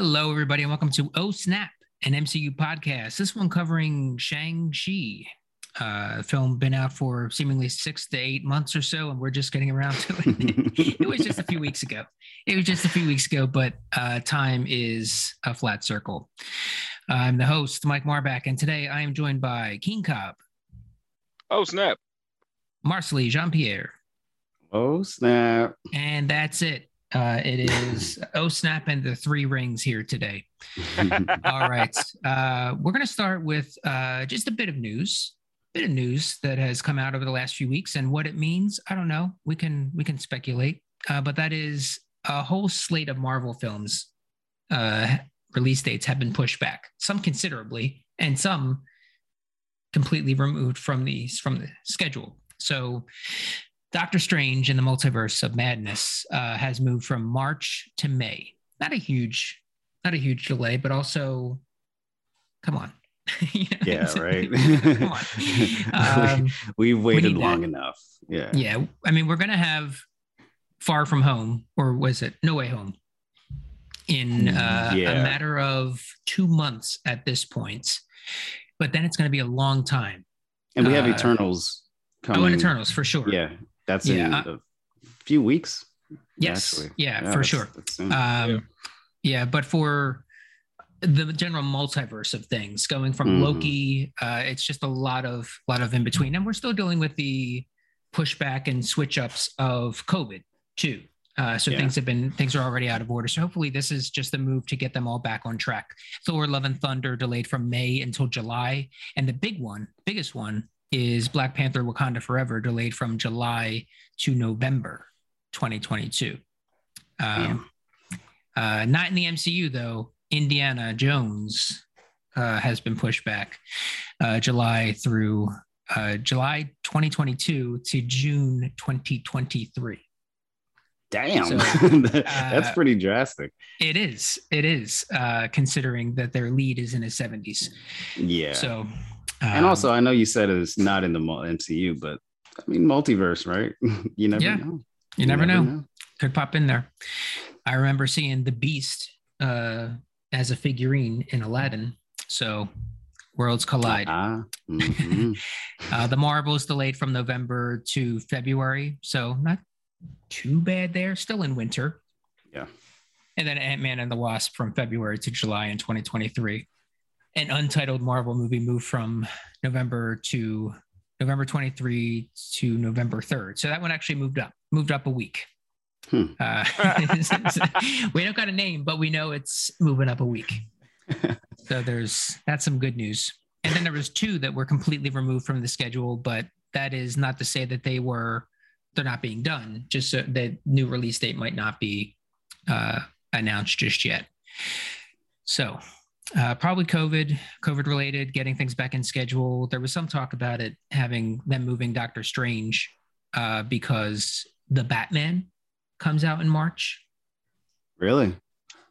Hello, everybody, and welcome to Oh Snap, an MCU podcast. This one covering Shang-Chi. Uh, film been out for seemingly six to eight months or so, and we're just getting around to it. it was just a few weeks ago. It was just a few weeks ago, but uh, time is a flat circle. I'm the host, Mike Marbach, and today I am joined by Keane Cobb, Oh snap! Marcely Jean Pierre, Oh snap! and that's it. Uh, it is Oh Snap and the Three Rings here today. All right. Uh, we're going to start with uh, just a bit of news, bit of news that has come out over the last few weeks, and what it means. I don't know. We can we can speculate, uh, but that is a whole slate of Marvel films. Uh, release dates have been pushed back, some considerably, and some completely removed from the from the schedule. So. Doctor Strange in the Multiverse of Madness uh, has moved from March to May. Not a huge, not a huge delay, but also, come on. You know, yeah, right. come on. Um, We've waited need long that. enough. Yeah. yeah, I mean, we're gonna have Far From Home, or was it No Way Home, in uh, Yeah. a matter of two months at this point. But then it's gonna be a long time. And we have Uh, Eternals coming. Oh, and Eternals for sure. Yeah, that's Yeah, in I- a few weeks. Yes. actually. Yeah, for that's- sure. that's. Um, yeah. but for the general multiverse of things, going from Mhm. Loki, uh, it's just a lot of lot of in between, and we're still dealing with the pushback and switch ups of COVID too. Uh, so Yeah. things have been things are already out of order. So hopefully this is just the move to get them all back on track. Thor: Love and Thunder delayed from May until July, and the big one, biggest one, is Black Panther: Wakanda Forever delayed from July to November 2022. Um, uh, not in the MCU though. Indiana Jones uh, has been pushed back uh, July through uh, July 2022 to June 2023. Damn, so, that's uh, pretty drastic. It is. It is uh, considering that their lead is in his 70s. Yeah. So, and um, also, I know you said it's not in the MCU, but I mean, multiverse, right? you never Yeah. know. you never know. Could pop in there. I remember seeing the Beast uh, as a figurine in Aladdin. So, worlds collide. Ah, mhm. Uh, the Marvels delayed from November to February, so not too bad there. Still in winter. Yeah. And then Ant Man and the Wasp from February to July in 2023. An untitled Marvel movie moved from November to November 23 to November 3rd. So that one actually moved up, moved up a week. Hmm. Uh, we don't got a name, but we know it's moving up a week. So there's that's some good news. And then there was two that were completely removed from the schedule, but that is not to say that they were they're not being done. Just so the new release date might not be uh, announced just yet. So uh, probably COVID, COVID related, getting things back in schedule. There was some talk about it having them moving Doctor Strange uh, because the Batman comes out in March. really?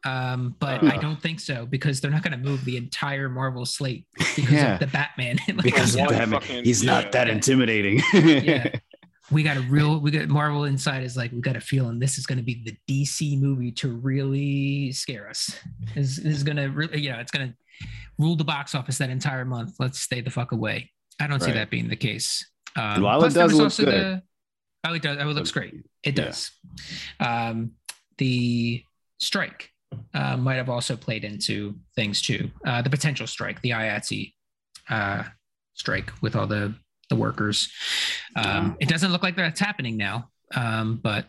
Um, but Uh. I don't think so because they're not going to move the entire Marvel slate because Yeah. of the Batman. Like, Because of Batman, fucking- he's yeah. not that intimidating. Yeah. we got a real, we got Marvel inside is like, we got a feeling this is going to be the DC movie to really scare us. This, this is going to really, you know, it's going to rule the box office that entire month. Let's stay the fuck away. I don't see that being the case. Um, And while it plus does look good. the- oh, it does. Oh, it looks great. It Yeah. does. Um, the strike uh, might have also played into things too. Uh, the potential strike, the IATSE uh, strike with all the the workers. Um. It doesn't look like that's happening now, um, but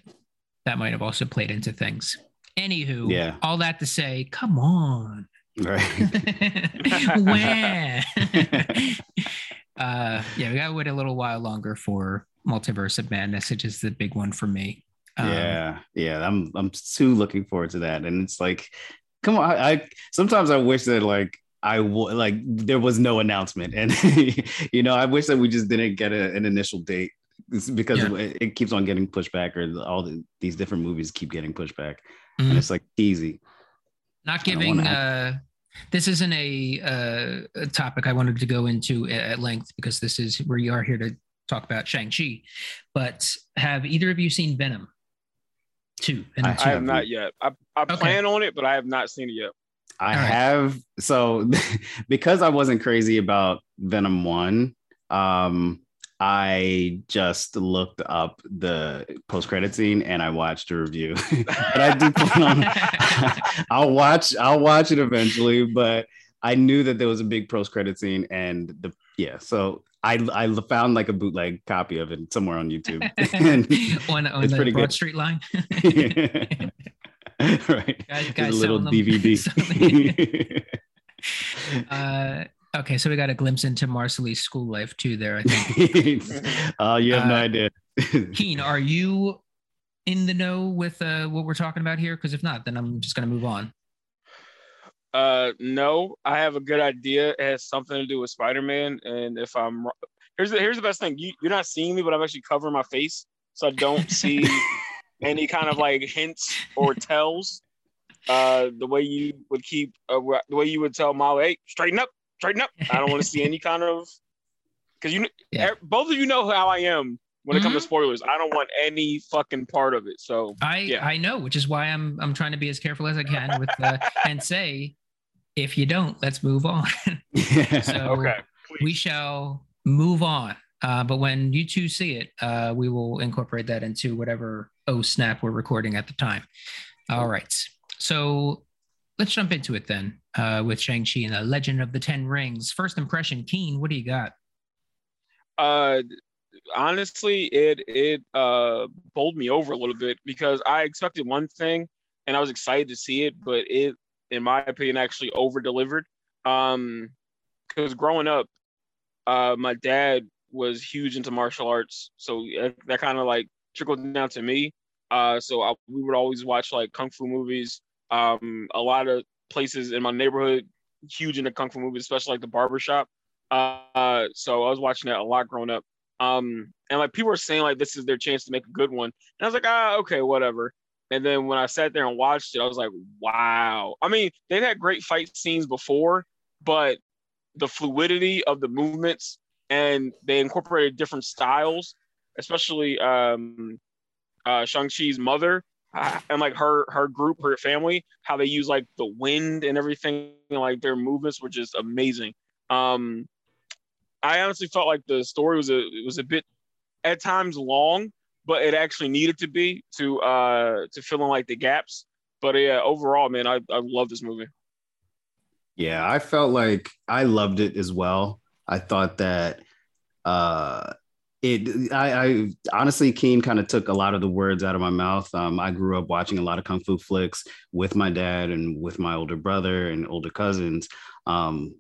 that might have also played into things. Anywho, Yeah. all that to say, come on. Right. when? uh, yeah, we gotta wait a little while longer for Multiverse of Madness, which is the big one for me. Um, yeah, yeah. I'm I'm too looking forward to that, and it's like, come on. I, I sometimes I wish that like I would like there was no announcement, and you know I wish that we just didn't get a, an initial date It's because Yeah. it, it keeps on getting pushed back, or all the, these different movies keep getting pushed back, Mhm. and it's like easy. not giving wanna uh this isn't a, uh, a topic i wanted to go into at length because this is where you are here to talk about shang-chi but have either of you seen venom 2 Venom I- two? I have not yet. I, I Okay. plan on it, but I have not seen it yet. I right. have so because I wasn't crazy about Venom 1, um I just looked up the post credit scene and I watched a review. but I do plan on I'll watch I'll watch it eventually, but I knew that there was a big post credit scene and the yeah, so I I found like a bootleg copy of it somewhere on YouTube. on, on it's the pretty Broad good. Street line. right. Guys, guys a little DVD. uh, okay, so we got a glimpse into Marcely's school life too. There, I think. Oh, uh, you have uh, no idea. Keane, are you in the know with uh, what we're talking about here? Because if not, then I'm just going to move on. Uh, no, I have a good idea. It has something to do with Spider Man, and if I'm here's the here's the best thing. You, you're not seeing me, but I'm actually covering my face, so I don't see any kind of like hints or tells. Uh, the way you would keep, uh, the way you would tell Molly, "Hey, straighten up, straighten up." I don't want to see any kind of because you, yeah. both of you know how I am when it mm-hmm. comes to mm-hmm. spoilers. I don't want any fucking part of it. So I yeah. I know, which is why I'm I'm trying to be as careful as I can with uh, and say if you don't, let's move on. so okay, please. we shall move on. Uh, but when you two see it, uh, we will incorporate that into whatever oh snap we're recording at the time. All right. So let's jump into it then uh, with Shang-Chi and the Legend of the Ten Rings. First impression, Keane, what do you got? Uh, honestly, it it uh bowled me over a little bit because I expected one thing and I was excited to see it, but it in my opinion, actually over delivered. Um, because growing up, uh, my dad was huge into martial arts, so that kind of like trickled down to me. Uh, so I, we would always watch like kung fu movies. Um, a lot of places in my neighborhood huge into kung fu movies, especially like the barbershop. Uh, so I was watching that a lot growing up. Um, and like people were saying like this is their chance to make a good one, and I was like, ah, okay, whatever. And then when I sat there and watched it, I was like, wow. I mean, they've had great fight scenes before, but the fluidity of the movements and they incorporated different styles, especially um, uh, Shang-Chi's mother uh, and like her her group, her family, how they use like the wind and everything, like their movements were just amazing. Um, I honestly felt like the story was a was a bit at times long, but it actually needed to be to uh to fill in like the gaps. But yeah, overall, man, I I love this movie. Yeah, I felt like I loved it as well. I thought that uh it I, I honestly Keane kind of took a lot of the words out of my mouth. Um, I grew up watching a lot of kung fu flicks with my dad and with my older brother and older cousins. Um,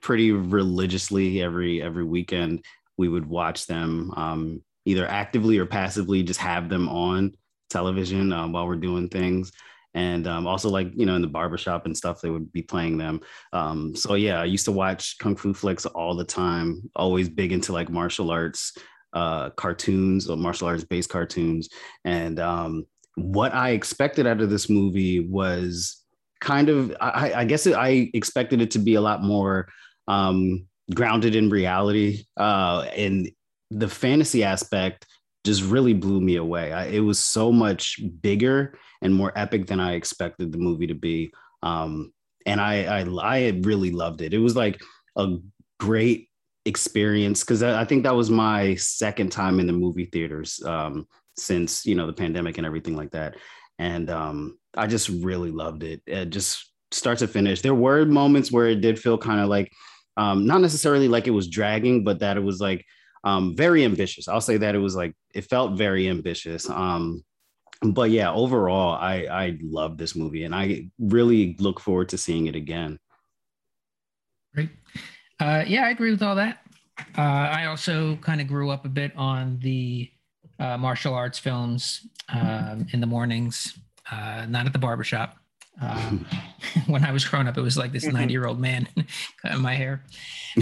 pretty religiously every every weekend we would watch them. Um, either actively or passively just have them on television um, while we're doing things and um, also like you know in the barbershop and stuff they would be playing them. Um, so yeah i used to watch kung fu flicks all the time always big into like martial arts uh, cartoons or martial arts based cartoons. And um, what i expected out of this movie was kind of i, I guess it, i expected it to be a lot more um, grounded in reality uh, and the fantasy aspect just really blew me away. I, it was so much bigger and more epic than I expected the movie to be. Um, and I, I, I really loved it. It was like a great experience because I, I, think that was my second time in the movie theaters um, since you know the pandemic and everything like that. And um, I just really loved it. it. Just start to finish. There were moments where it did feel kind of like um, not necessarily like it was dragging, but that it was like um, very ambitious. I'll say that it was like it felt very ambitious. Um, but yeah, overall, I I love this movie, and I really look forward to seeing it again. Great. Uh, yeah, I agree with all that. Uh, I also kind of grew up a bit on the uh, martial arts films um, in the mornings, uh, not at the barbershop. Um, when I was growing up, it was like this 90 year old man cutting my hair.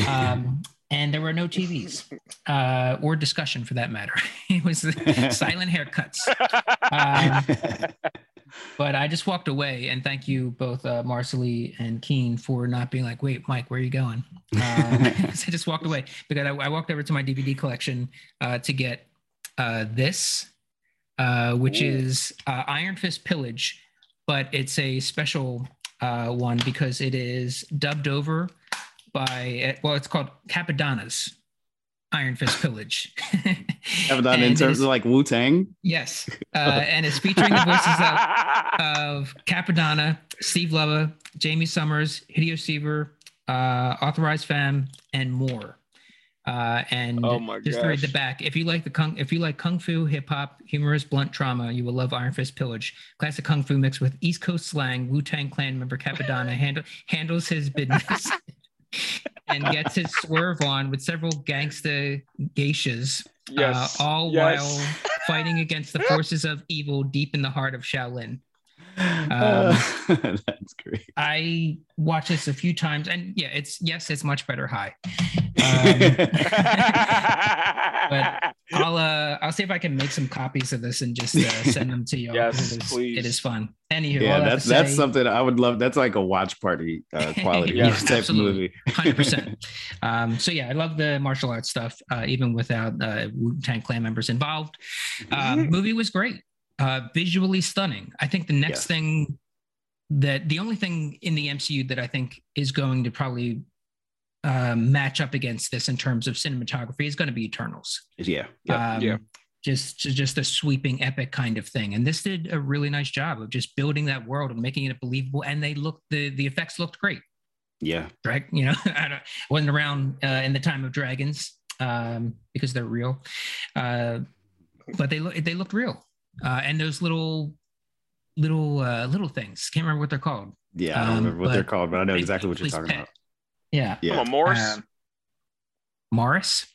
Um, and there were no TVs uh, or discussion for that matter. it was silent haircuts. Um, but I just walked away, and thank you both, uh, Marcely and Keane, for not being like, "Wait, Mike, where are you going?" Um, I just walked away because I, I, walked over to my DVD collection uh, to get uh, this, uh, which Ooh. is uh, Iron Fist Pillage, but it's a special uh, one because it is dubbed over by well, it's called Cappadonna's Iron Fist Pillage. Cappadonna in terms of like Wu Tang. Yes, uh, and it's featuring the voices of, of Cappadonna, Steve Leva, Jamie Summers, Hideo Seaver, uh, Authorized Fam, and more. Uh, and oh just read the back, if you like the kung, if you like kung fu, hip hop, humorous, blunt trauma, you will love Iron Fist Pillage. Classic kung fu mixed with East Coast slang. Wu Tang Clan member Cappadonna handle, handles his business and gets his swerve on with several gangsta geishas, yes. uh, all yes. while fighting against the forces of evil deep in the heart of Shaolin. Um, uh, that's great. I watched this a few times, and yeah, it's yes, it's much better high. Um, but I'll uh, I'll see if I can make some copies of this and just uh, send them to you. yes, it is, please. It is fun. Anywho, yeah, that's that's something I would love. That's like a watch party uh, quality yeah, type absolutely. movie. Hundred percent. Um, so yeah, I love the martial arts stuff, uh, even without uh, Wu Tang Clan members involved. Um, movie was great uh, visually stunning. I think the next yeah. thing that the only thing in the MCU that I think is going to probably uh, match up against this in terms of cinematography is going to be Eternals. Yeah, yeah, um, yeah. Just, just a sweeping epic kind of thing, and this did a really nice job of just building that world and making it believable. And they looked the the effects looked great. Yeah, right. You know, I wasn't around uh, in the time of dragons um, because they're real, uh, but they look they looked real uh, and those little little uh, little things. Can't remember what they're called. Yeah, I don't um, remember what they're called, but I know exactly what you're talking pet. about. Yeah, yeah. Morris. Um, Morris.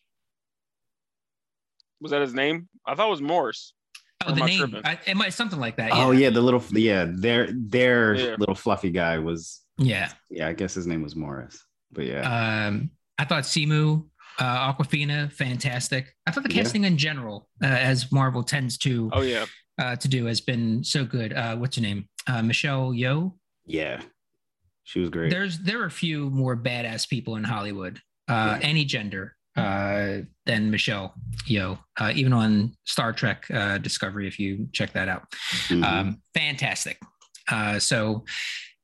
Was that his name? I thought it was Morris. Oh, the name. I, it might something like that. Yeah. Oh yeah, the little yeah, their their yeah. little fluffy guy was. Yeah. Yeah, I guess his name was Morris. But yeah. Um, I thought Simu uh, Awkwafina, fantastic. I thought the casting yeah. in general, uh, as Marvel tends to, oh yeah, uh, to do, has been so good. Uh, what's her name? Uh, Michelle Yeoh. Yeah, she was great. There's there are a few more badass people in Hollywood, uh, yeah. any gender, uh, than Michelle Yeoh. Uh, even on Star Trek uh, Discovery, if you check that out, mm-hmm. um, fantastic. Uh, so,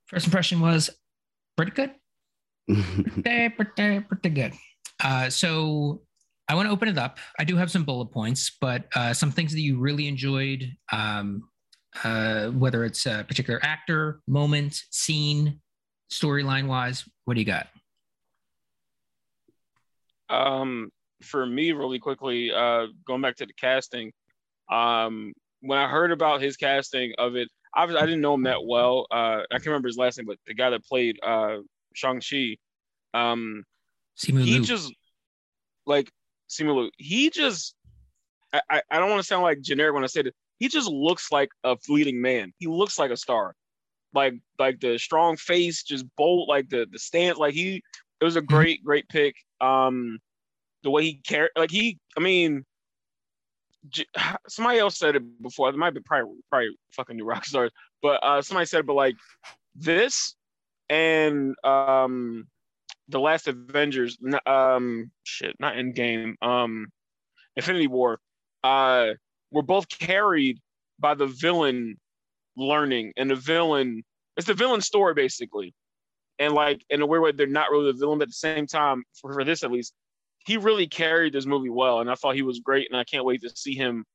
first impression was pretty good. pretty, pretty, pretty good. Uh, so I want to open it up. I do have some bullet points, but uh, some things that you really enjoyed, um, uh, whether it's a particular actor, moment, scene, storyline wise. What do you got? Um, for me, really quickly, uh, going back to the casting, um, when I heard about his casting of it, I, I didn't know him that well. Uh, I can't remember his last name, but the guy that played uh, Shang Chi, um, Simu he Liu. just like Simu. He just I, I, I don't want to sound like generic when I say it. He just looks like a fleeting man. He looks like a star. Like like the strong face, just bold, like the the stance. Like he it was a mm-hmm. great, great pick. Um the way he cared like he I mean somebody else said it before. It might be probably probably fucking New Rockstars, but uh, somebody said, but like this and um, the last Avengers, um, shit, not Endgame, um, Infinity War, uh, were both carried by the villain learning, and the villain, it's the villain story basically, and like in a weird way, they're not really the villain, but at the same time, for, for this at least, he really carried this movie well, and I thought he was great, and I can't wait to see him,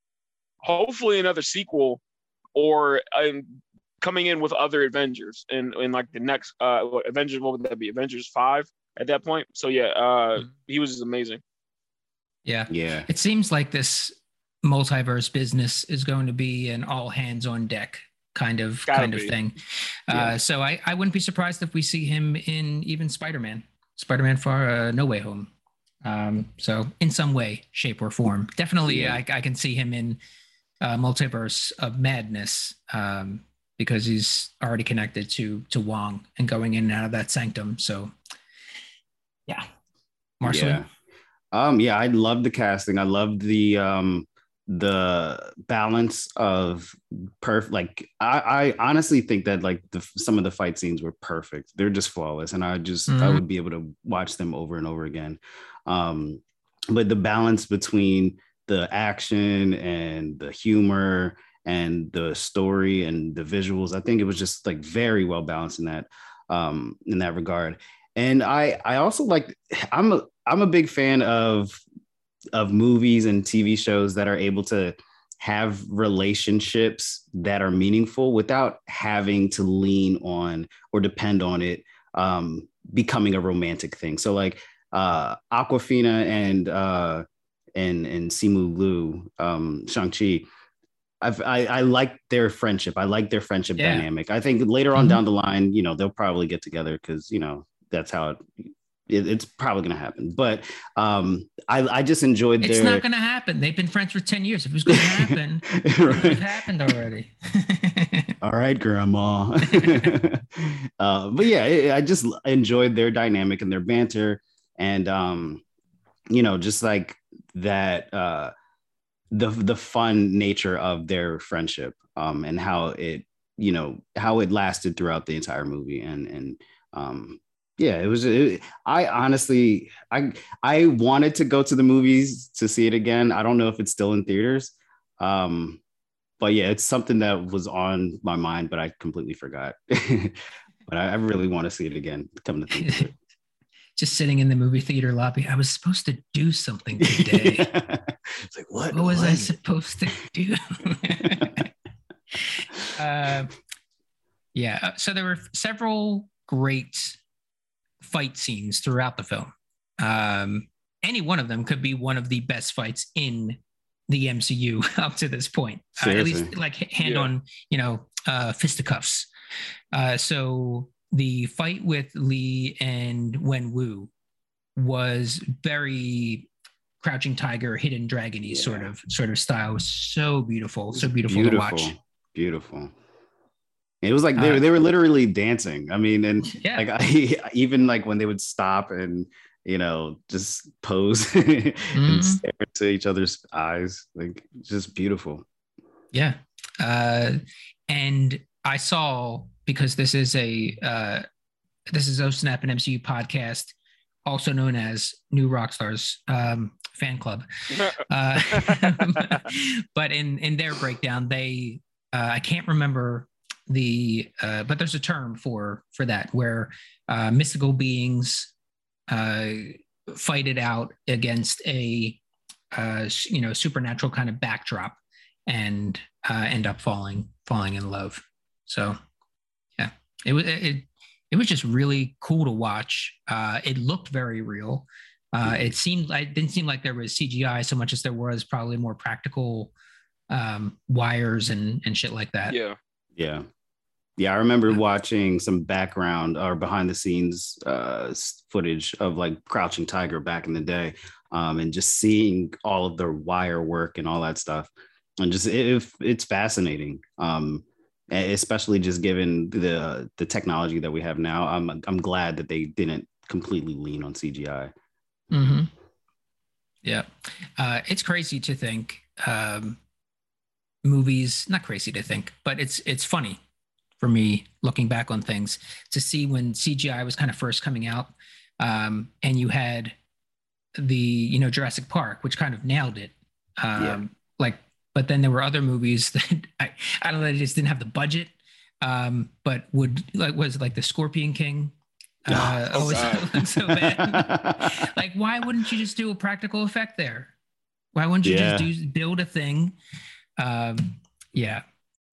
hopefully another sequel, or um, coming in with other Avengers and in like the next uh Avengers. What would that be? Avengers five at that point. So yeah, uh, mm-hmm. he was amazing. Yeah, yeah. It seems like this multiverse business is going to be an all hands on deck kind of Gotta kind be. of thing. Uh, yeah. Uh, so I I wouldn't be surprised if we see him in even Spider Man, Spider Man Far uh, No Way Home. Um, so in some way, shape, or form, definitely yeah. I, I can see him in uh, multiverse of madness. Um, because he's already connected to to Wong and going in and out of that sanctum. So yeah. Marcel. Yeah. Um, yeah, I love the casting. I love the um the balance of perfect like I, I honestly think that like the some of the fight scenes were perfect they're just flawless and i just mm-hmm. i would be able to watch them over and over again um but the balance between the action and the humor and the story and the visuals. I think it was just like very well balanced in that um, in that regard. And I I also like I'm a I'm a big fan of of movies and TV shows that are able to have relationships that are meaningful without having to lean on or depend on it um, becoming a romantic thing. So like uh, Awkwafina and uh, and and Simu Liu, um, Shang Chi. I've, I, I like their friendship. I like their friendship yeah. dynamic. I think later on mm-hmm. down the line, you know, they'll probably get together because you know that's how it, it, it's probably going to happen. But um, I, I just enjoyed. It's not going to happen. They've been friends for ten years. If it was going to happen, right. it happened already. All right, Grandma. uh, but yeah, it, I just enjoyed their dynamic and their banter, and um, you know, just like that. Uh, the the fun nature of their friendship um, and how it you know how it lasted throughout the entire movie and and um, yeah it was it, i honestly i i wanted to go to the movies to see it again i don't know if it's still in theaters um but yeah it's something that was on my mind but i completely forgot but I, I, really want to see it again come to think of it just sitting in the movie theater lobby. I was supposed to do something today. it's like what? What was what? I supposed to do? uh, yeah. So there were several great fight scenes throughout the film. Um, any one of them could be one of the best fights in the MCU up to this point. Uh, at least like hand yeah. on, you know, uh, fisticuffs. Uh, so the fight with Lee and Wenwu was very crouching tiger, hidden dragony yeah. sort of sort of style. So beautiful, so beautiful, beautiful to watch. Beautiful. It was like they, uh, they were literally dancing. I mean, and yeah. like I, even like when they would stop and you know just pose mm-hmm. and stare into each other's eyes, like just beautiful. Yeah, uh, and I saw because this is a uh, this is O Snap and MCU podcast, also known as New Rockstars um, fan club. Uh, but in in their breakdown, they uh, I can't remember the uh, but there's a term for for that where uh, mystical beings uh, fight it out against a uh, you know supernatural kind of backdrop and uh, end up falling falling in love. So yeah, it was it it was just really cool to watch. Uh, it looked very real. Uh, it seemed like it didn't seem like there was CGI so much as there was probably more practical um, wires and and shit like that. Yeah, yeah, yeah. I remember watching some background or behind the scenes uh, footage of like Crouching Tiger back in the day, um, and just seeing all of the wire work and all that stuff, and just it, it's fascinating. Um, especially just given the the technology that we have now. I'm I'm glad that they didn't completely lean on CGI. Mm-hmm. Yeah, uh, it's crazy to think um, movies. Not crazy to think, but it's it's funny for me looking back on things to see when CGI was kind of first coming out, um, and you had the you know Jurassic Park, which kind of nailed it. Um, yeah. Like but then there were other movies that I, I don't know, they just didn't have the budget. Um, but would like was like the Scorpion King. Uh, oh, always so bad. like, why wouldn't you just do a practical effect there? Why wouldn't you yeah. just do build a thing? Um, yeah,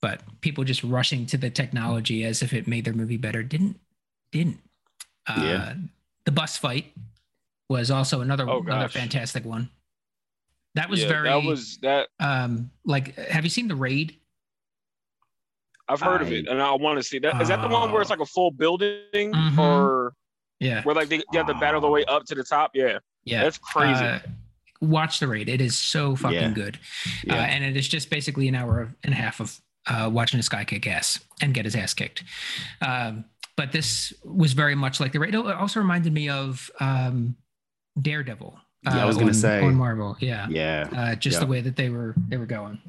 but people just rushing to the technology as if it made their movie better didn't didn't. Uh, yeah. The bus fight was also another oh, another fantastic one. That was yeah, very. That was that. Um, like, have you seen the raid? I've heard I, of it, and I want to see that. Is that the one where it's like a full building, mm-hmm. or yeah, where like they, you have to battle the way up to the top? Yeah, yeah, that's crazy. Uh, watch the raid; it is so fucking yeah. good, yeah. Uh, and it is just basically an hour and a half of uh, watching this guy kick ass and get his ass kicked. Um, but this was very much like the raid. It also reminded me of um, Daredevil yeah, I was uh, gonna say on Marvel. Yeah, yeah, uh, just the way that they were they were going.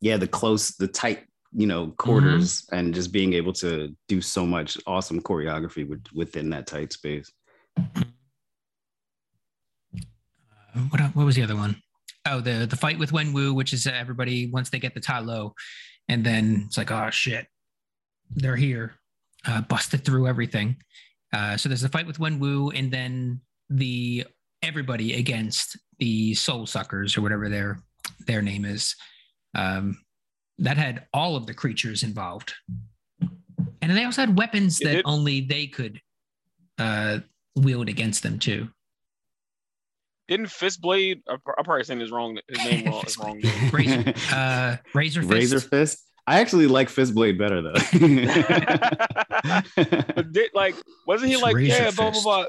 Yeah, the close, the tight, you know, quarters, mm-hmm. and just being able to do so much awesome choreography with, within that tight space. Uh, what what was the other one? Oh, the the fight with Wenwu, which is everybody once they get the Ta Lo, and then it's like, oh shit, they're here, uh, busted through everything. Uh, so there's a fight with Wen Wu, and then the everybody against the Soul Suckers or whatever their their name is. Um, that had all of the creatures involved, and they also had weapons that only they could uh, wield against them too. Didn't Fistblade? I'm probably saying his wrong. His name wrong. Is wrong. Razor, uh, Razor Fist. Razor Fist. I actually like Fistblade better though. but did, like, wasn't he it's like, yeah, blah blah blah?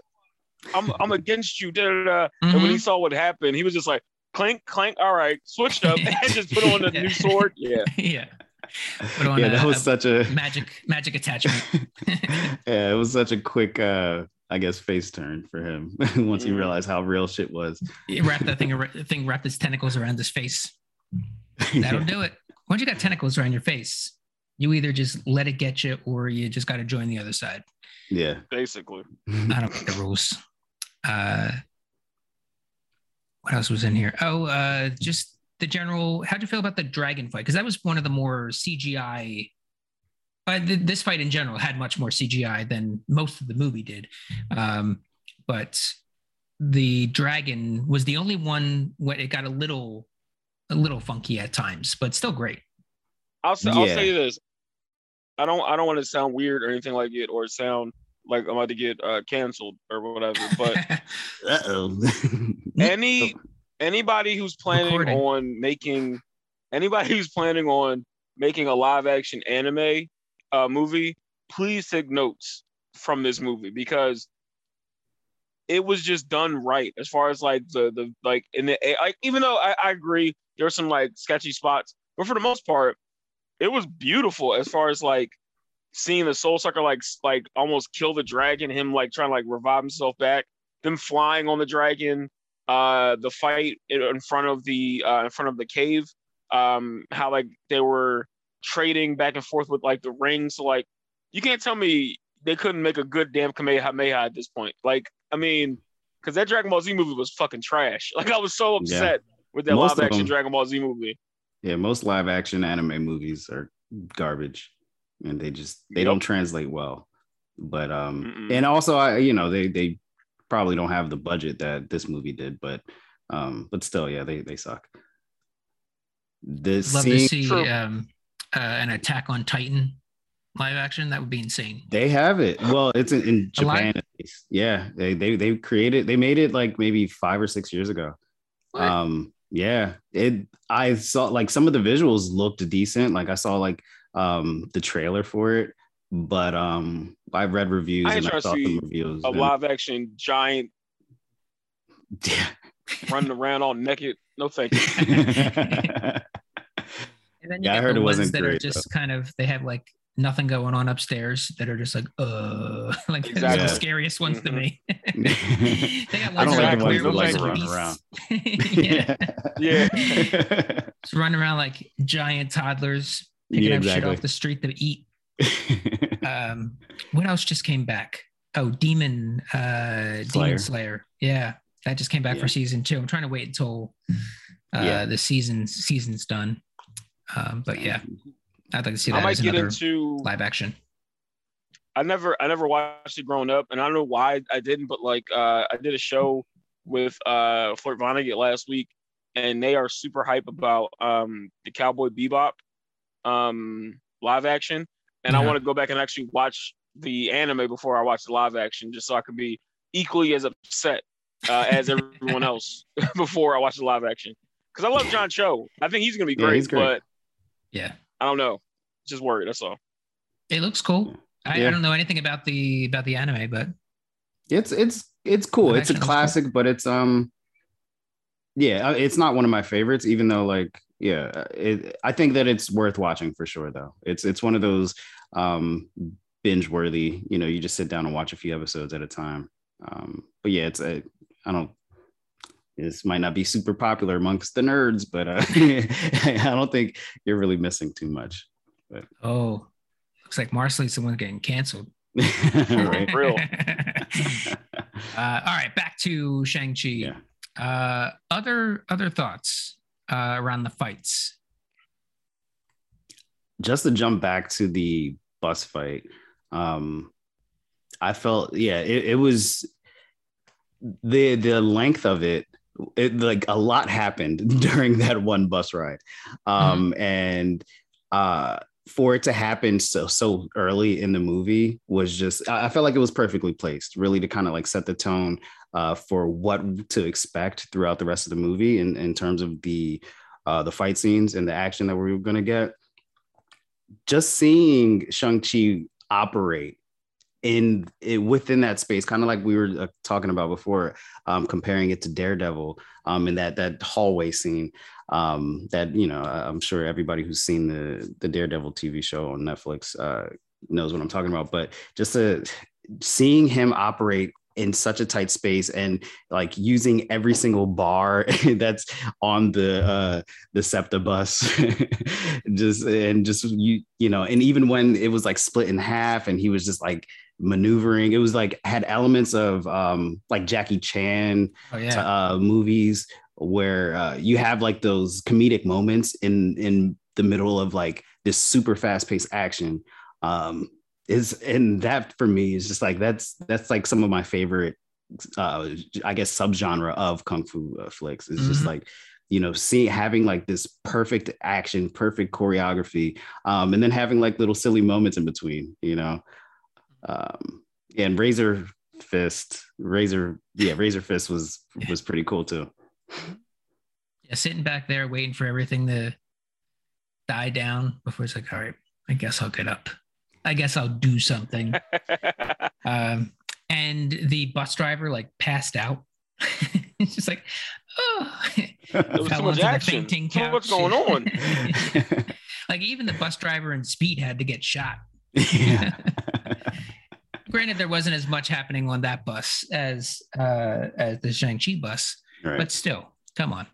I'm I'm against you. Da, da, da. Mm-hmm. And when he mm-hmm. saw what happened, he was just like, clink, clank. All right, switched up and just put on a new sword. Yeah, yeah. yeah, that was such a magic magic attachment. yeah, it was such a quick uh I guess face turn for him once he mm. realized how real shit was. He wrapped that thing, thing wrapped his tentacles around his face. That'll yeah. do it. Once you got tentacles around your face, you either just let it get you or you just got to join the other side. Yeah, basically. I don't make the rules. Uh, what else was in here? Oh, uh, just the general. How'd you feel about the dragon fight? Because that was one of the more CGI but th- this fight in general had much more CGI than most of the movie did. Um, but the dragon was the only one where it got a little a little funky at times, but still great. I'll say, yeah. I'll say this. I don't I don't want to sound weird or anything like it or sound like I'm about to get uh, canceled or whatever. But uh-oh. any anybody who's planning Recording. on making anybody who's planning on making a live action anime uh, movie, please take notes from this movie because it was just done right as far as like the the like in the like even though I, I agree there there's some like sketchy spots, but for the most part, it was beautiful as far as like seeing the soul sucker like like almost kill the dragon, him like trying to like revive himself back, them flying on the dragon, uh the fight in front of the uh in front of the cave, um how like they were trading back and forth with like the rings. So like you can't tell me they couldn't make a good damn Kamehameha at this point. Like, I mean, because that Dragon Ball Z movie was fucking trash. Like I was so upset yeah. with that most live action them, Dragon Ball Z movie. Yeah, most live action anime movies are garbage. And they just they yep. don't translate well. But um Mm-mm. and also I you know they they probably don't have the budget that this movie did, but um but still yeah, they they suck. This Love scene, to see um uh, an Attack on Titan live action, that would be insane. They have it. Well, it's in, in Japan. Yeah, they they they created. They made it like maybe five or six years ago. What? Um, yeah, it. I saw like some of the visuals looked decent. Like I saw like um the trailer for it, but um I've read reviews I and I saw some reviews. A and, live action giant. Yeah. running around all naked. No thank you. And then you yeah, get I heard the it ones that great, are just though. kind of they have like nothing going on upstairs that are just like uh like exactly. the scariest ones mm-hmm. to me. they got ones I don't like the ones that like run around. yeah. yeah. just running around like giant toddlers picking yeah, up shit off the street to eat. um what else just came back? Oh, Demon uh Slayer. Demon Slayer. Yeah. That just came back yeah. for season two. I'm trying to wait until uh yeah. the season season's done. Um, but yeah, I'd like to see that I might as get into live action. I never I never watched it growing up, and I don't know why I didn't, but like uh, I did a show with uh, Flirt Vonnegut last week, and they are super hype about um, the Cowboy Bebop um, live action, and yeah. I want to go back and actually watch the anime before I watch the live action, just so I could be equally as upset uh, as everyone else before I watch the live action. Because I love John Cho, I think he's gonna be great, yeah, great. but yeah. I don't know. Just worried. That's all. It looks cool. I, yeah. I, don't know anything about the about the anime, but it's it's it's cool. It's a classic, cool. but it's um yeah, uh, it's not one of my favorites, even though like yeah, it, I think that it's worth watching for sure though. It's it's one of those um binge worthy, you know, you just sit down and watch a few episodes at a time. Um, but yeah, it's a I don't this might not be super popular amongst the nerds, but uh, I don't think you're really missing too much. But. Oh, looks like Marcel's the one getting canceled. right. Real. uh, all right, back to Shang Chi. Yeah. Uh, other other thoughts uh, around the fights. just to jump back to the bus fight, um, I felt yeah, it, it was the the length of it it, like a lot happened during that one bus ride um mm-hmm. and uh for it to happen so so early in the movie was just I felt like it was perfectly placed, really to kind of like set the tone uh, for what to expect throughout the rest of the movie in, in terms of the uh, the fight scenes and the action that we were gonna get. Just seeing Shang-Chi operate in it, within that space, kind of like we were uh, talking about before, um, comparing it to Daredevil um, in that that hallway scene. Um, that you know, I'm sure everybody who's seen the the Daredevil TV show on Netflix uh, knows what I'm talking about. But just to, seeing him operate in such a tight space and like using every single bar that's on the uh the SEPTA bus just and just you you know and even when it was like split in half and he was just like maneuvering. It was like had elements of um, like Jackie Chan oh, yeah. uh, movies where uh, you have like those comedic moments in in the middle of like this super fast paced action. Um, is and that for me is just like that's that's like some of my favorite uh I guess subgenre of kung fu uh, flicks. It's mm-hmm. just like you know, seeing having like this perfect action, perfect choreography, um, and then having like little silly moments in between, you know. Um, and Razor Fist, Razor, yeah, Razor Fist was was pretty cool too. Yeah, sitting back there waiting for everything to die down before it's like, all right, I guess I'll get up. I guess I'll do something. um, and the bus driver like passed out. it's just like, oh, there was too much action. What's going on? like even the bus driver and Speed had to get shot. Yeah. Granted, there wasn't as much happening on that bus as uh, as the Shang Chi bus, right. but still, come on,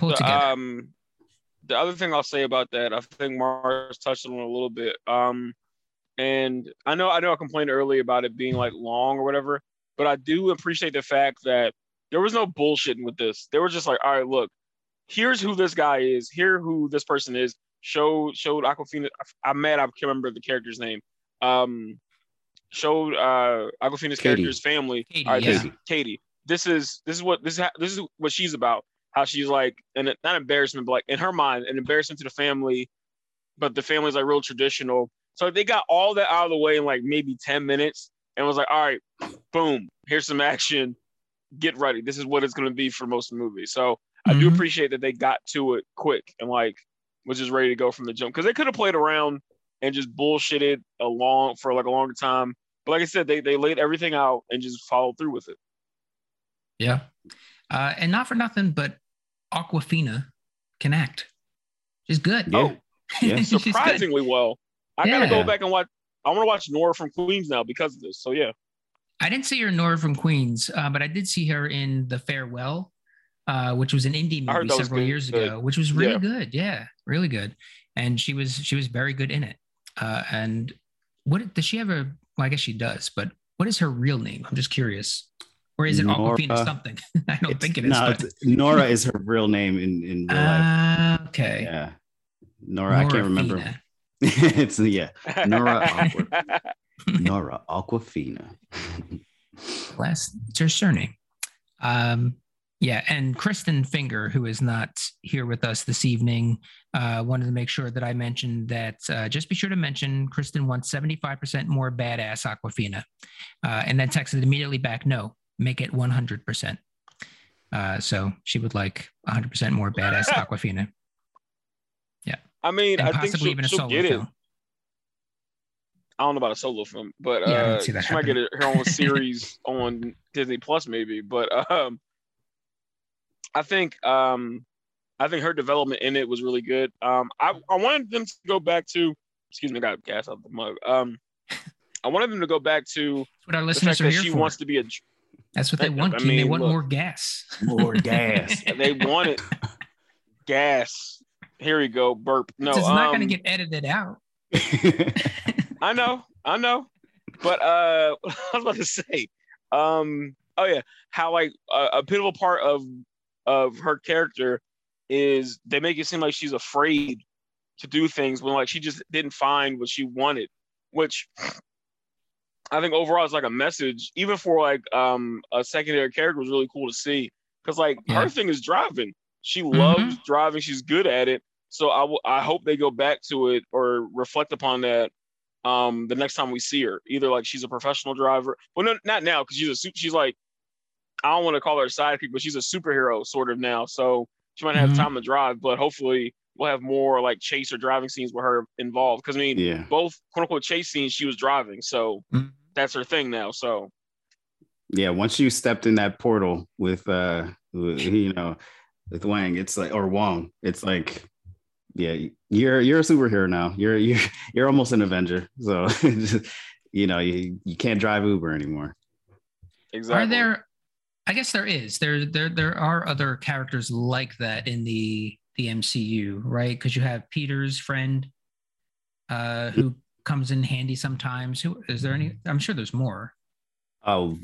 pull it together. Um, the other thing I'll say about that, I think Mars touched on a little bit. Um, and I know I know I complained earlier about it being like long or whatever, but I do appreciate the fact that there was no bullshitting with this. They were just like, all right, look, here's who this guy is, here who this person is. Showed showed Awkwafina. I'm mad I can't remember the character's name. Um, showed uh Awkwafina's character's family. Katie, all right, yeah. this, Katie. This is this is what this is this is what she's about. How she's like, and not embarrassment, but like in her mind, an embarrassment to the family. But the family's like real traditional. So they got all that out of the way in like maybe 10 minutes and was like, all right, boom, here's some action. Get ready. This is what it's going to be for most of the movie. So mm-hmm. I do mm-hmm. appreciate that they got to it quick and like was just ready to go from the jump because they could have played around and just bullshitted along for like a longer time. But like I said, they they laid everything out and just followed through with it. Yeah, uh, and not for nothing, but Awkwafina can act. She's good. Yeah. Oh, yeah. surprisingly well. I yeah. gotta go back and watch. I want to watch Nora from Queens now because of this. So yeah. I didn't see her in Nora from Queens, uh, but I did see her in The Farewell, uh, which was an indie movie several years good. ago, which was really yeah. good. Yeah, really good. And she was she was very good in it. Uh, and what does she have a? Well, I guess she does. But what is her real name? I'm just curious. Or is it Nora, Awkwafina something? I don't think it is. No, but... Nora is her real name in in real life. Uh, okay. Yeah. Nora, Nora I can't remember. it's yeah, Nora Aqua, Nora Awkwafina. Last, it's her surname. Um, yeah, and Kristin Finger, who is not here with us this evening, uh, wanted to make sure that I mentioned that. Uh, just be sure to mention Kristin wants 75% more badass Awkwafina, uh, and then texted immediately back, no, make it 100%. Uh, so she would like 100% more badass Awkwafina. Yeah. I mean, and I think she'll, even a solo get film. it. I don't know about a solo film, but yeah, uh, she might get her own series on Disney Plus, maybe. But um, I think um, I think her development in it was really good. Um, I, I wanted them to go back to excuse me, I got gas out the mug. Um, I wanted them to go back to what our listeners are here she for. wants to be a. That's what they want. I mean, they want look, more gas. More gas. they want it. gas. Here we go. Burp. No, it's not um, going to get edited out. I know. I know. But uh, I was about to say, um, oh yeah, how like uh, a pivotal part of of her character is they make it seem like she's afraid to do things when like she just didn't find what she wanted, which I think overall it's like a message, even for like um a secondary character was really cool to see. Cause like Yeah. her thing is driving. She loves driving, she's good at it. So I will I hope they go back to it or reflect upon that um the next time we see her. Either like she's a professional driver. Well no not now, because she's a su- she's like I don't want to call her a sidekick, but she's a superhero sort of now. So she might have Mhm. time to drive, but hopefully we'll have more like chase or driving scenes with her involved. Because I mean, yeah. both quote unquote chase scenes, she was driving, so Mhm. That's her thing now. So yeah once you stepped in that portal with uh you know with wang it's like or wong it's like yeah you're you're a superhero now you're you're you're almost an avenger so you know you, you can't drive uber anymore exactly. Are there? I guess there is. There, there, there are other characters like that in the the MCU, right? Because you have Peter's friend, uh, who comes in handy sometimes. Who is there any? I'm sure there's more. oh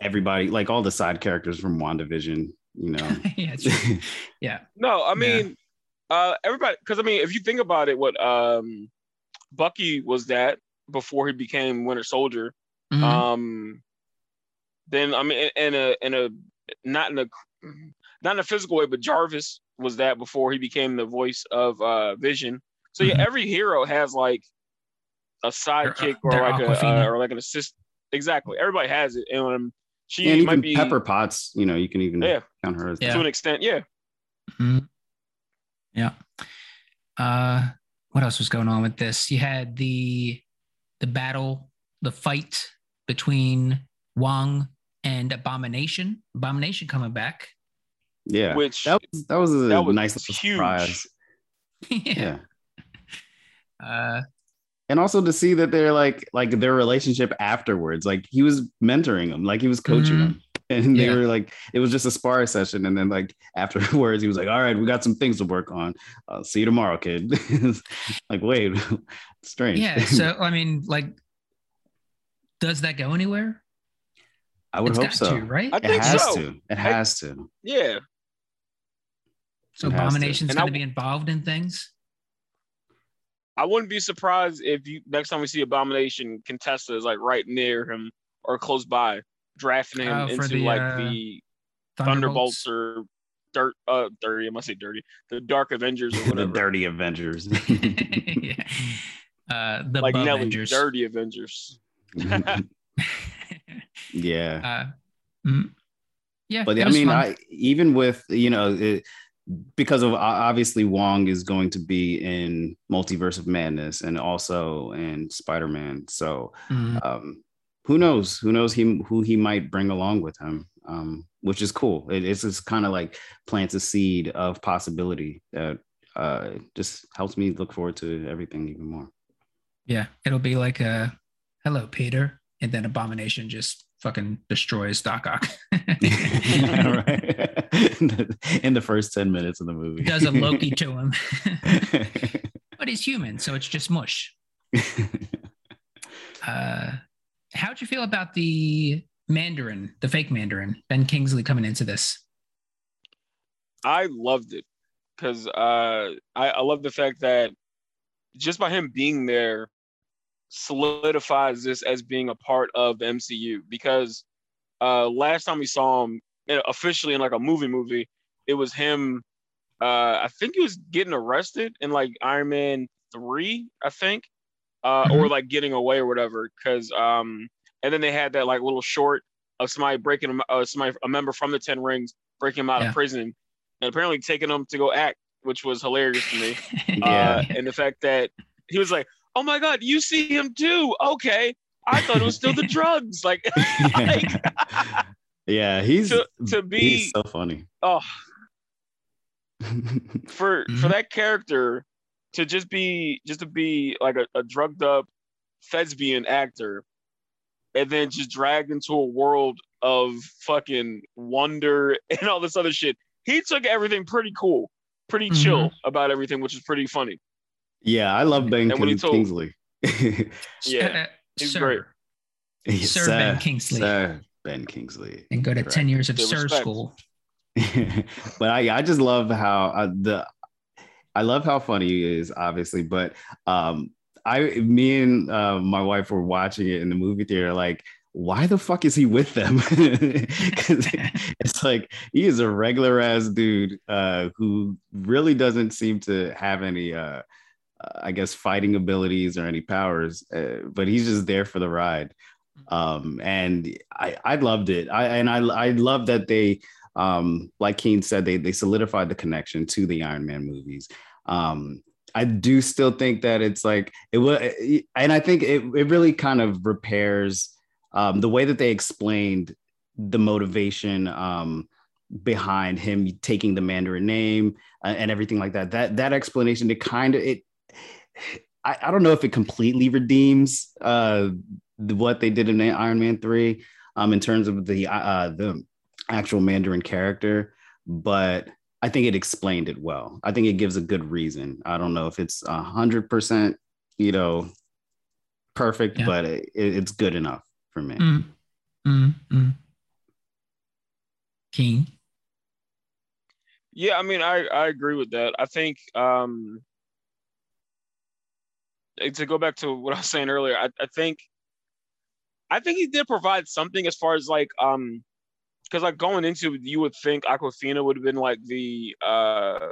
everybody like all the side characters from wandavision you know yeah, it's true. yeah. No, I mean, uh, everybody, because I mean, if you think about it, what um, Bucky was that before he became Winter Soldier. Mhm. Um, then I mean, in a in a not in a not in a physical way, but Jarvis was that before he became the voice of uh, Vision. So yeah, Mhm. every hero has like a sidekick or like a uh, or like an assist. Exactly, everybody has it, and um, she and might be pepper potts you know you can even Yeah. count her as Yeah. to an extent. Yeah, Mhm. Yeah. Uh, what else was going on with this? You had the the battle, the fight between Wong and Abomination. Abomination coming back. yeah which that was that was a that was nice huge. surprise yeah. yeah Uh, and also to see that they're like like their relationship afterwards like he was mentoring him like he was coaching Mhm. him and they Yeah. were like it was just a spar session and then like afterwards he was like all right we got some things to work on i'll see you tomorrow kid like wait strange yeah. So I mean, like, does that go anywhere? i would It's hope got so to, right? I it think has so. to it has to yeah. so it to. Abomination's And I- going to be involved in things. I wouldn't be surprised if you next time we see Abomination, Contessa is like right near him or close by, drafting him Oh, into the, like uh, the Thunderbolts or dirt uh dirty, I must say dirty, the Dark Avengers or the dirty avengers yeah. Uh, the like Nelly, Avengers. Dirty Avengers. yeah Uh, mm, yeah. but I mean, fun. I even with you know, it, because of obviously Wong is going to be in Multiverse of Madness and also in Spider Man. So Mhm. um, who knows? Who knows him? Who he might bring along with him? Um, which is cool. It, it's just kind of like plants a seed of possibility that uh, just helps me look forward to everything even more. Yeah, it'll be like a hello, Peter, and then Abomination just fucking destroys Doc Ock. right. in, the, in the first ten minutes of the movie, Does a Loki to him, but he's human, so it's just mush. Uh, how'd you feel about the Mandarin, the fake Mandarin, Ben Kingsley coming into this? I loved it because uh, I, I love the fact that just by him being there solidifies this as being a part of the MCU. Because uh, last time we saw him officially in like a movie movie, it was him. Uh, I think he was getting arrested in like Iron Man three, I think, uh, or like getting away or whatever. Because um, and then they had that like little short of somebody breaking him, uh, somebody a member from the Ten Rings breaking him out Yeah. of prison and apparently taking him to go act, which was hilarious to me. Yeah. Uh, and the fact that he was like, "Oh my God, you see him too? Okay, I thought it was still the drugs." Like, like yeah, he's to, to be he's so funny. oh for for Mhm. that character to just be just to be like a, a drugged up thespian actor and then just dragged into a world of fucking wonder and all this other shit. He took everything pretty cool, pretty chill about everything, which is pretty funny. Yeah, I love Ben And when he told- Kingsley. Yeah, he's sir, great. Yes, Sir Ben Kingsley. Sir Ben Kingsley. and go to Correct. 10 years of The Sir respect. school. but I, I just love how uh, the I love how funny he is, obviously, but um, I, me and uh, my wife were watching it in the movie theater, like why the fuck is he with them? Because it's like he is a regular ass dude uh, who really doesn't seem to have any, uh, uh, I guess, fighting abilities or any powers, uh, but he's just there for the ride. Um, and I, I loved it. I and I, I love that they, um, like Keane said, they they solidified the connection to the Iron Man movies. Um, I do still think that it's like it was, and I think it, it really kind of repairs um, the way that they explained the motivation um, behind him taking the Mandarin name uh, and everything like that. That that explanation, it kind of it. I, I don't know if it completely redeems uh, what they did in Iron Man three um, in terms of the uh, the actual Mandarin character, but I think it explained it well. I think it gives a good reason. I don't know if it's a hundred percent, you know, perfect, yeah. but it, it's good enough for me. Mm. Mm, mm. King. Yeah, I mean, I, I agree with that. I think um, to go back to what I was saying earlier, I, I think I think he did provide something as far as like um because like going into it, you would think Awkwafina would have been like the uh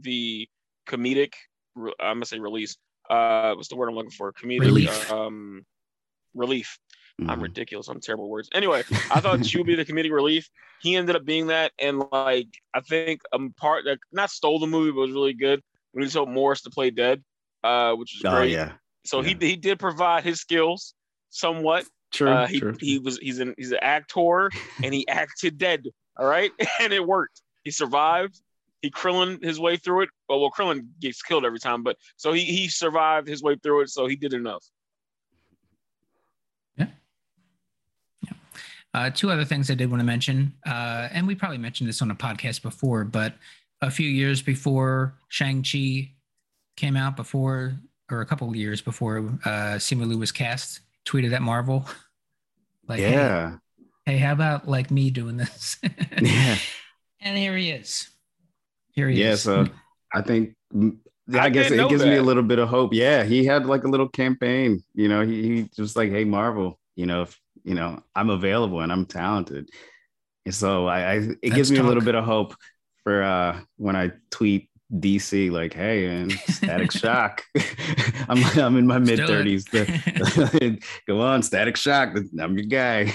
the comedic I'm gonna say release. Uh what's the word I'm looking for? Comedic relief. um relief. Mm-hmm. I'm ridiculous. I'm terrible words. Anyway, I thought she would be the comedic relief. He ended up being that, and like I think a part that not stole the movie, but was really good when he told Morris to play dead, uh, which is oh, great. Yeah. So yeah. he he did provide his skills somewhat. True, uh, he, true. he was he's an he's an actor and he acted dead. All right, and it worked. He survived. He Krillin his way through it. Well, well, Krillin gets killed every time, but so he he survived his way through it. So he did enough. Yeah. yeah. Uh, two other things I did want to mention, uh, and we probably mentioned this on a podcast before, but a few years before Shang-Chi came out, before or a couple of years before uh, Simu Liu was cast, tweeted at Marvel, like, yeah, hey, hey how about like me doing this? yeah, and here he is. Here he yeah, is. Yeah, so I think I, I guess it gives that. me a little bit of hope. Yeah, he had like a little campaign. You know, he, he was like, "Hey, Marvel, you know, if you know, I'm available and I'm talented. And so I, I it Let's gives me talk. a little bit of hope for uh when I tweet DC like, hey, and Static Shock. I'm I'm in my mid thirties. Go on, Static Shock. I'm your guy.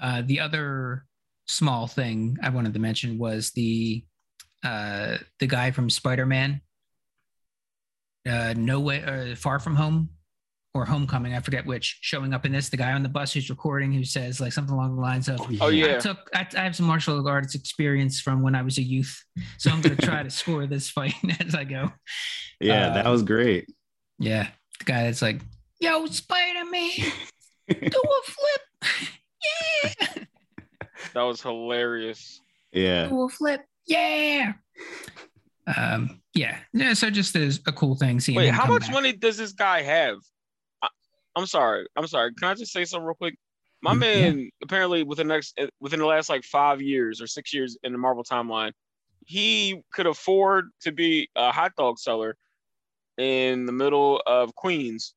uh, the other small thing I wanted to mention was the uh, the guy from Spider Man. Uh, no way, uh, far from home or Homecoming, I forget which, showing up in this. The guy on the bus who's recording who says like something along the lines of, "Oh yeah, I took I, I have some martial arts experience from when I was a youth, so I'm going to try to score this fight as I go." Yeah, uh, that was great. Yeah, the guy that's like, "Yo, Spider Man, do a flip, yeah." That was hilarious. Yeah, do a flip, yeah. Um, yeah, yeah. So just as a cool thing seeing. Wait, how much back. money does this guy have? I'm sorry. I'm sorry. Can I just say something real quick? My mm, man, yeah. apparently within the next within the last like five years or six years in the Marvel timeline, he could afford to be a hot dog seller in the middle of Queens,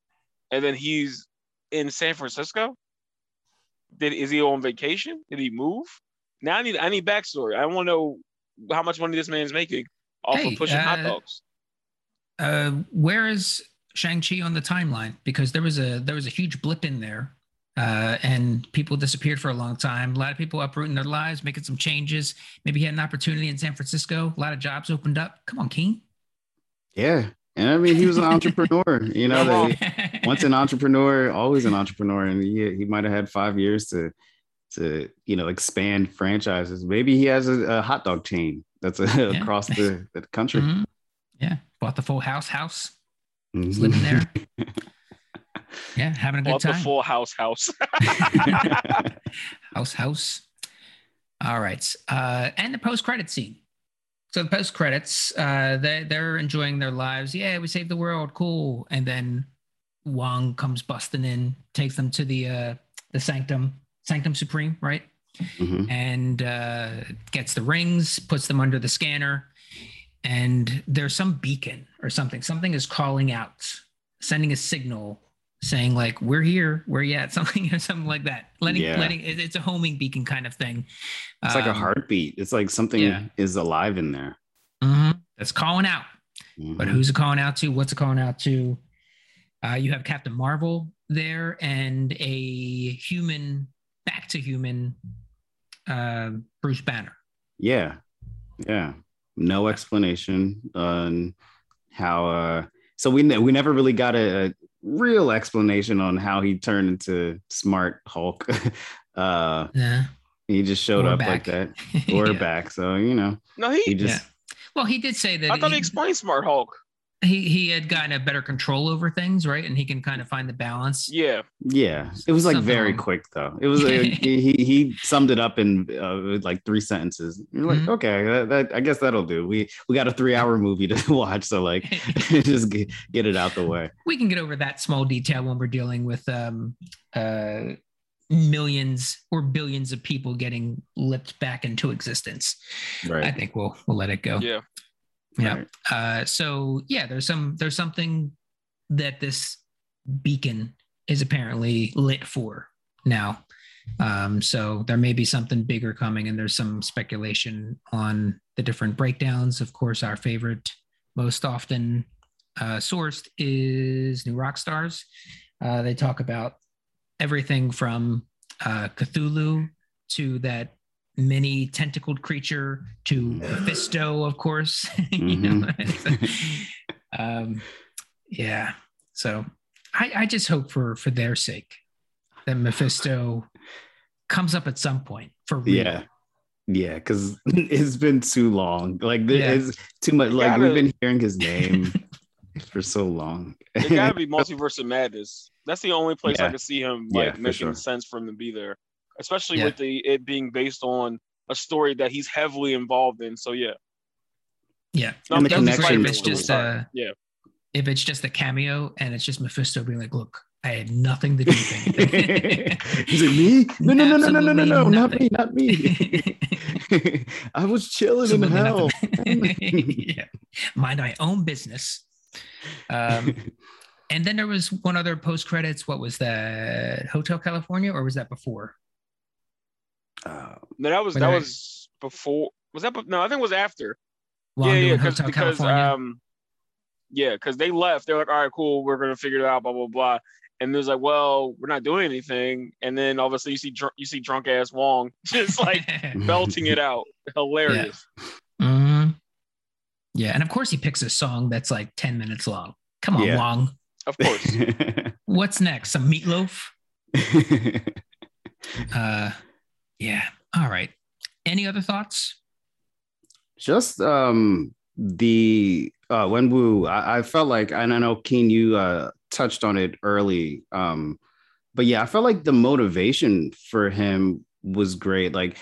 and then he's in San Francisco. Did is he on vacation? Did he move? Now I need I need backstory. I want to know how much money this man is making off hey, of pushing uh, hot dogs. Uh, where is Shang-Chi on the timeline because there was a there was a huge blip in there. Uh, and people disappeared for a long time. A lot of people uprooting their lives, making some changes. Maybe he had an opportunity in San Francisco. A lot of jobs opened up. Come on, King. Yeah. And I mean, he was an entrepreneur, you know, once an entrepreneur, always an entrepreneur. And he, he might have had five years to, to, you know, expand franchises. Maybe he has a, a hot dog chain that's a, yeah. across the, the country. Mm-hmm. Yeah. Bought the full house house mm-hmm. living there. yeah, having a good time. the full house house. house house. All right. Uh, and the post credit scene. So the post credits, uh, they they're enjoying their lives. Yeah, we saved the world. Cool. And then Wong comes busting in, takes them to the uh, the sanctum, sanctum supreme, right? Mm-hmm. And uh, gets the rings, puts them under the scanner, and there's some beacon or something. Something is calling out, sending a signal saying like we're here where you at something something like that letting Yeah. letting it's a homing beacon kind of thing It's like a Um, heartbeat. It's like something yeah. is alive in there. mhm, that's calling out but Mhm. who's it calling out to what's it calling out to uh, you have captain marvel there and a human back to human uh, bruce banner Yeah, yeah. No explanation on how. uh So we ne- we never really got a, a real explanation on how he turned into Smart Hulk. uh yeah He just showed Or up back. like that. Or Yeah. back. So you know, No, he he. just well he did say that I thought he he- explained Smart Hulk. He he had gotten a better control over things, right? And he can kind of find the balance. Yeah, yeah. It was like Something very wrong. quick though. It was like, he he summed it up in uh, like three sentences. You're like, Mhm. okay, that, that, I guess that'll do. We we got a three hour movie to watch, so like just get, get it out the way. we can get over that small detail when we're dealing with um, uh, millions or billions of people getting lipped back into existence. Right. I think we'll we'll let it go. yeah. Yeah. Right. Uh, so yeah, there's some there's something that this beacon is apparently lit for now. Um, so there may be something bigger coming, and there's some speculation on the different breakdowns. Of course, our favorite, most often uh, sourced is New Rockstars. Uh, they talk about everything from uh, Cthulhu to that mini tentacled creature to Mephisto, of course. you know, um, yeah. So I, I just hope for for their sake that Mephisto comes up at some point for real. Yeah. Yeah, because it's been too long. Like there Yeah. is too much. Like gotta- we've been hearing his name for so long. It gotta be multiverse of madness. That's the only place I Yeah. could see him like for making sure. sense for him to be there, especially Yeah. with the it being based on a story that he's heavily involved in. So yeah, Yeah. No, And the That would connection if it's just uh Yeah. if it's just a cameo and it's just Mephisto being like, look, I had nothing to do with anything. Is it me? No, no, no, no, no, no, no, no, not me, not me. I was chilling in hell. yeah. Mind my own business. Um, and then there was one other post credits. What was that? Hotel California, or was that before? Uh, no, that was that wait. was before. Was that? No, I think it was after. While yeah, yeah, because because um, yeah, because they left. They're like, all right, cool, we're gonna figure it out, blah blah blah. And there's like, well, we're not doing anything. And then obviously you see drunk, you see drunk ass Wong just like belting it out, hilarious. Mhm. Yeah, and of course he picks a song that's like ten minutes long. Come on, Yeah. Wong. Of course. What's next? Some meatloaf? Uh, yeah. All right. Any other thoughts? Just um the uh Wenwu, I, I felt like and I know Keane, you uh touched on it early. Um, but yeah, I felt like the motivation for him was great. Like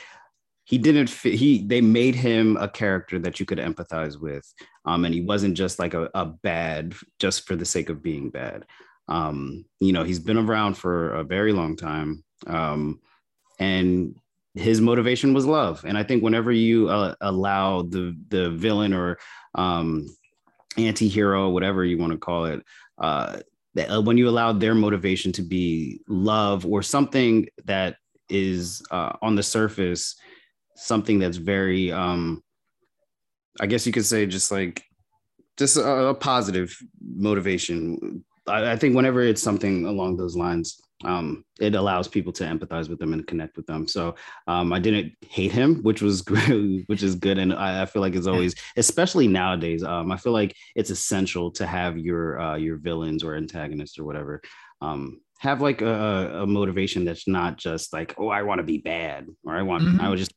he didn't fit he they made him a character that you could empathize with. Um, and he wasn't just like a, a bad just for the sake of being bad. Um, you know, he's been around for a very long time. Um, and his motivation was love. And i think whenever you uh, allow the the villain or um anti-hero whatever you want to call it uh uh, when you allow their motivation to be love or something that is uh, on the surface something that's very um i guess you could say just like just a, a positive motivation. I, I think whenever it's something along those lines um, it allows people to empathize with them and connect with them. So um, I didn't hate him, which was great, which is good. And I, I feel like it's always, especially nowadays, um, I feel like it's essential to have your uh, your villains or antagonists or whatever um, have like a, a motivation that's not just like, oh, I want to be bad or I want Mhm. I would just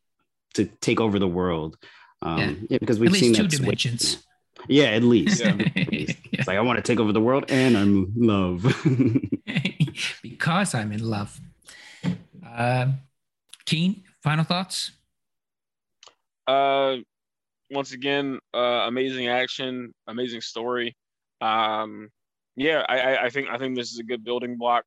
to take over the world. Um, Yeah. yeah. because we've At seen least two that switch. dimensions. Yeah, at least. Yeah. At least. It's like I want to take over the world and I'm love. Because I'm in love. Uh, Keane, final thoughts? Uh, once again, uh, amazing action, amazing story. Um, yeah, I, I, I think I think this is a good building block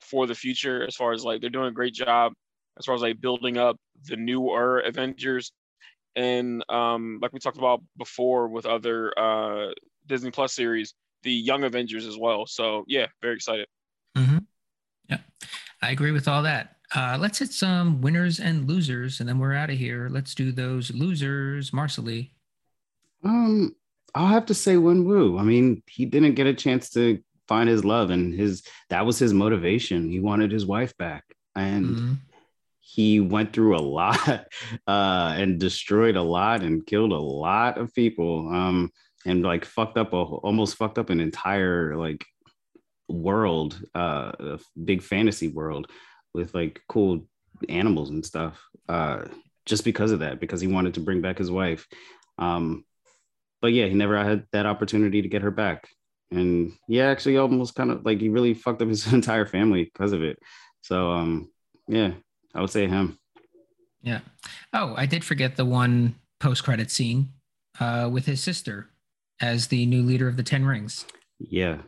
for the future as far as like they're doing a great job as far as like building up the newer Avengers and um, like we talked about before with other uh, Disney Plus series, the Young Avengers as well. So yeah, very excited. Yeah, I agree with all that. Uh, let's hit some winners and losers, and then we're out of here. Let's do those losers, Marcely. Um, I'll have to say Wenwu. I mean, he didn't get a chance to find his love, and his that was his motivation. He wanted his wife back, and mm-hmm. he went through a lot uh, and destroyed a lot and killed a lot of people. Um, and like fucked up a almost fucked up an entire like world, uh, a big fantasy world with like cool animals and stuff. Uh, just because of that, because he wanted to bring back his wife. Um, but yeah, he never had that opportunity to get her back. And yeah, actually almost kind of like he really fucked up his entire family because of it. So um yeah, I would say him. Yeah. Oh, I did forget the one post credit scene uh with his sister as the new leader of the Ten Rings. Yeah.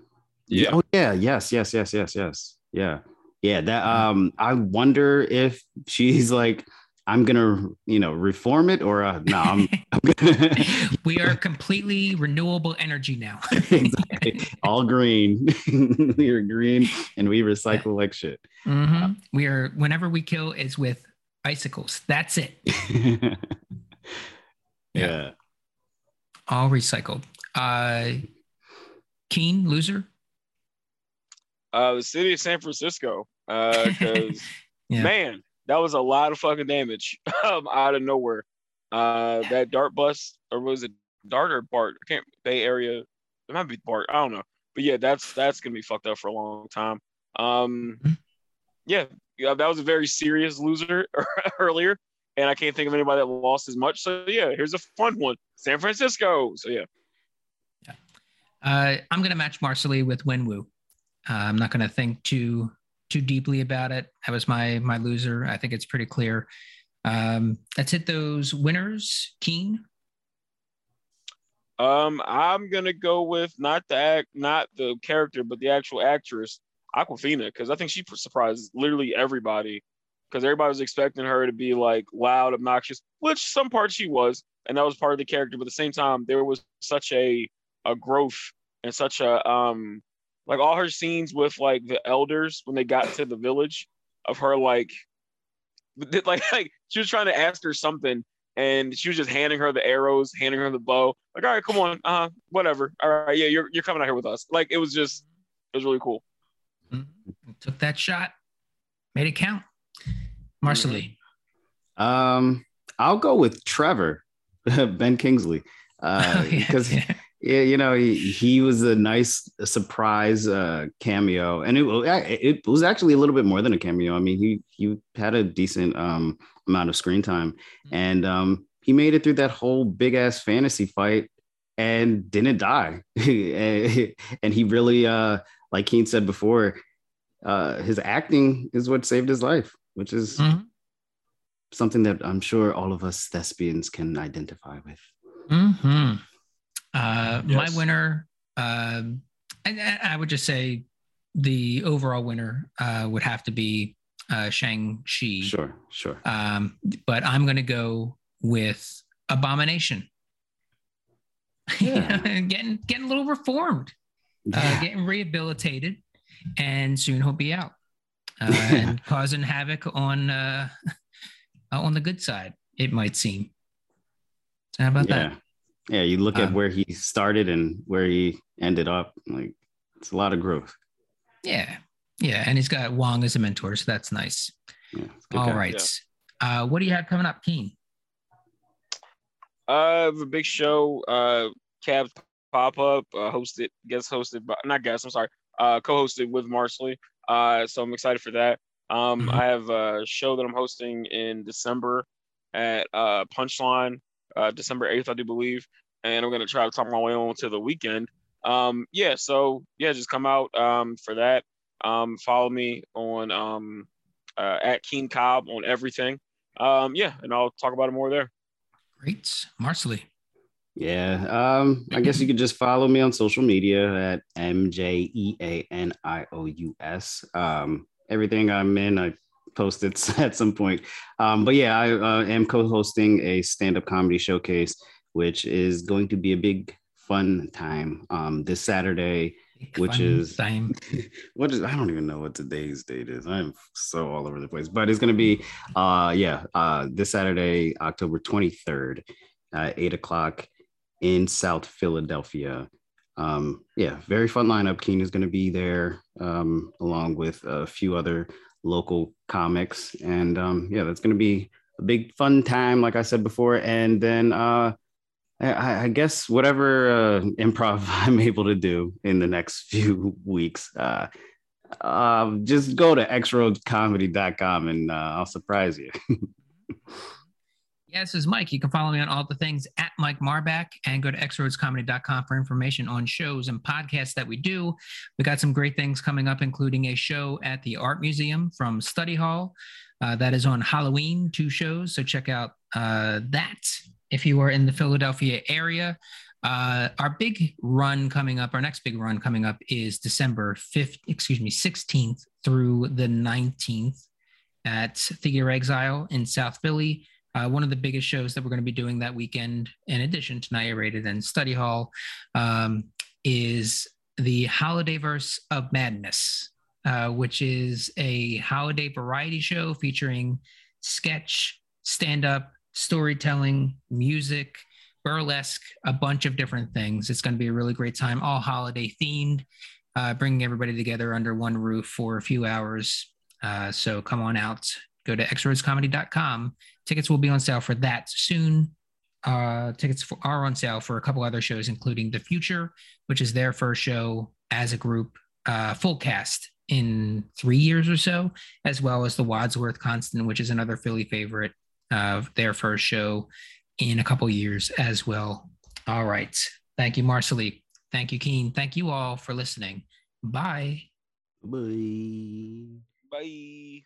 Yeah. Oh yeah, yes, yes, yes, yes, yes. Yeah. Yeah, that um I wonder if she's like I'm gonna, you know, reform it or uh, no, I'm, I'm gonna... we are completely renewable energy now. exactly. All green. we are green and we recycle yeah. like shit. Mm-hmm. Uh, we are whenever we kill is with icicles. That's it. yeah. yeah. All recycled. Uh Keane loser. Uh the city of San Francisco. Uh because yeah. man that was a lot of fucking damage um, out of nowhere. Uh, that dart bus, or was it dart or Bart? I can't. Bay Area. It might be Bart. I don't know. But yeah, that's that's gonna be fucked up for a long time. Um, mm-hmm. yeah, yeah, that was a very serious loser earlier, and I can't think of anybody that lost as much. So yeah, here's a fun one: San Francisco. So yeah. Yeah. Uh, I'm gonna match Marcely with Wenwu. Uh, I'm not gonna think too too deeply about it. That was my my loser. I think it's pretty clear. Um, let's hit those winners. Keane. Um, I'm gonna go with not the act, not the character, but the actual actress, Awkwafina, because I think she surprised literally everybody. Because everybody was expecting her to be like loud, obnoxious, which some parts she was, and that was part of the character. But at the same time, there was such a a growth and such a um like all her scenes with like the elders when they got to the village of her like like like she was trying to ask her something and she was just handing her the arrows, handing her the bow. Like, all right, come on, uh, whatever. All right, yeah, you're you're coming out here with us. Like, it was just, it was really cool. Mm-hmm. Took that shot, made it count. Marcely. Um, I'll go with Trevor, Ben Kingsley, uh, oh, yeah, because yeah yeah, you know, he, he was a nice surprise uh, cameo, and it it was actually a little bit more than a cameo. I mean, he he had a decent um, amount of screen time, mm-hmm. and um, he made it through that whole big ass fantasy fight and didn't die. and he really, uh, like Keane said before, uh, his acting is what saved his life, which is mm-hmm. something that I'm sure all of us thespians can identify with. Mm-hmm. Uh, yes. My winner, uh, and I would just say the overall winner uh, would have to be uh, Shang-Chi. Sure, sure. Um, but I'm going to go with Abomination. Yeah. getting getting a little reformed, uh, yeah. uh, getting rehabilitated, and soon he'll be out uh, and causing havoc on uh, on the good side. It might seem. How about yeah. that? Yeah, you look at um, where he started and where he ended up. Like it's a lot of growth. Yeah, yeah, and he's got Wong as a mentor, so that's nice. Yeah, All guy. right, yeah. uh, what do you have coming up, Keane? Uh, a big show. Uh, Cavs pop up. Uh, hosted, guest hosted, but not guest. I'm sorry. Uh, co-hosted with Marcely. Uh, so I'm excited for that. Um, mm-hmm. I have a show that I'm hosting in December at uh Punchline uh, December 8th, I do believe. And I'm going to try to talk my way on to the weekend. Um, yeah, so yeah, just come out um, for that. Um, follow me on um, uh, at Keane Cobb on everything. Um, yeah, and I'll talk about it more there. Great. Marcely. Yeah, um, I guess you could just follow me on social media at M J E A N I O U S. Um, everything I'm in, I post it at some point. Um, but yeah, I uh, am co-hosting a stand-up comedy showcase, which is going to be a big fun time um, this Saturday, big which is time. what is I don't even know what today's date is. I'm so all over the place, but it's going to be uh, yeah uh, this Saturday, October 23rd, at eight o'clock in South Philadelphia. Um, yeah, very fun lineup. Keane is going to be there um, along with a few other local comics. And um, yeah, that's going to be a big fun time, like I said before. And then uh, I, I guess whatever uh, improv I'm able to do in the next few weeks, uh, uh, just go to xroadscomedy.com and uh, I'll surprise you. Yeah, this is Mike. You can follow me on all the things at Mike Marbach and go to xroadscomedy.com for information on shows and podcasts that we do. We got some great things coming up, including a show at the Art Museum from Study Hall. Uh, that is on Halloween, two shows. So check out uh, that if you are in the Philadelphia area. Uh, our big run coming up, our next big run coming up is December 5th, excuse me, 16th through the 19th at Theater Exile in South Philly. Uh, one of the biggest shows that we're going to be doing that weekend, in addition to Night Rated and Study Hall, um, is the Holidayverse of Madness, uh, which is a holiday variety show featuring sketch, stand up, storytelling, music, burlesque, a bunch of different things. It's going to be a really great time, all holiday themed, uh, bringing everybody together under one roof for a few hours. Uh, so come on out, go to xroadscomedy.com Tickets will be on sale for that soon. Uh, tickets for, are on sale for a couple other shows, including The Future, which is their first show as a group, uh, full cast in three years or so, as well as The Wadsworth Constant, which is another Philly favorite of their first show in a couple years as well. All right. Thank you, Marcely. Thank you, Keane. Thank you all for listening. Bye. Bye. Bye.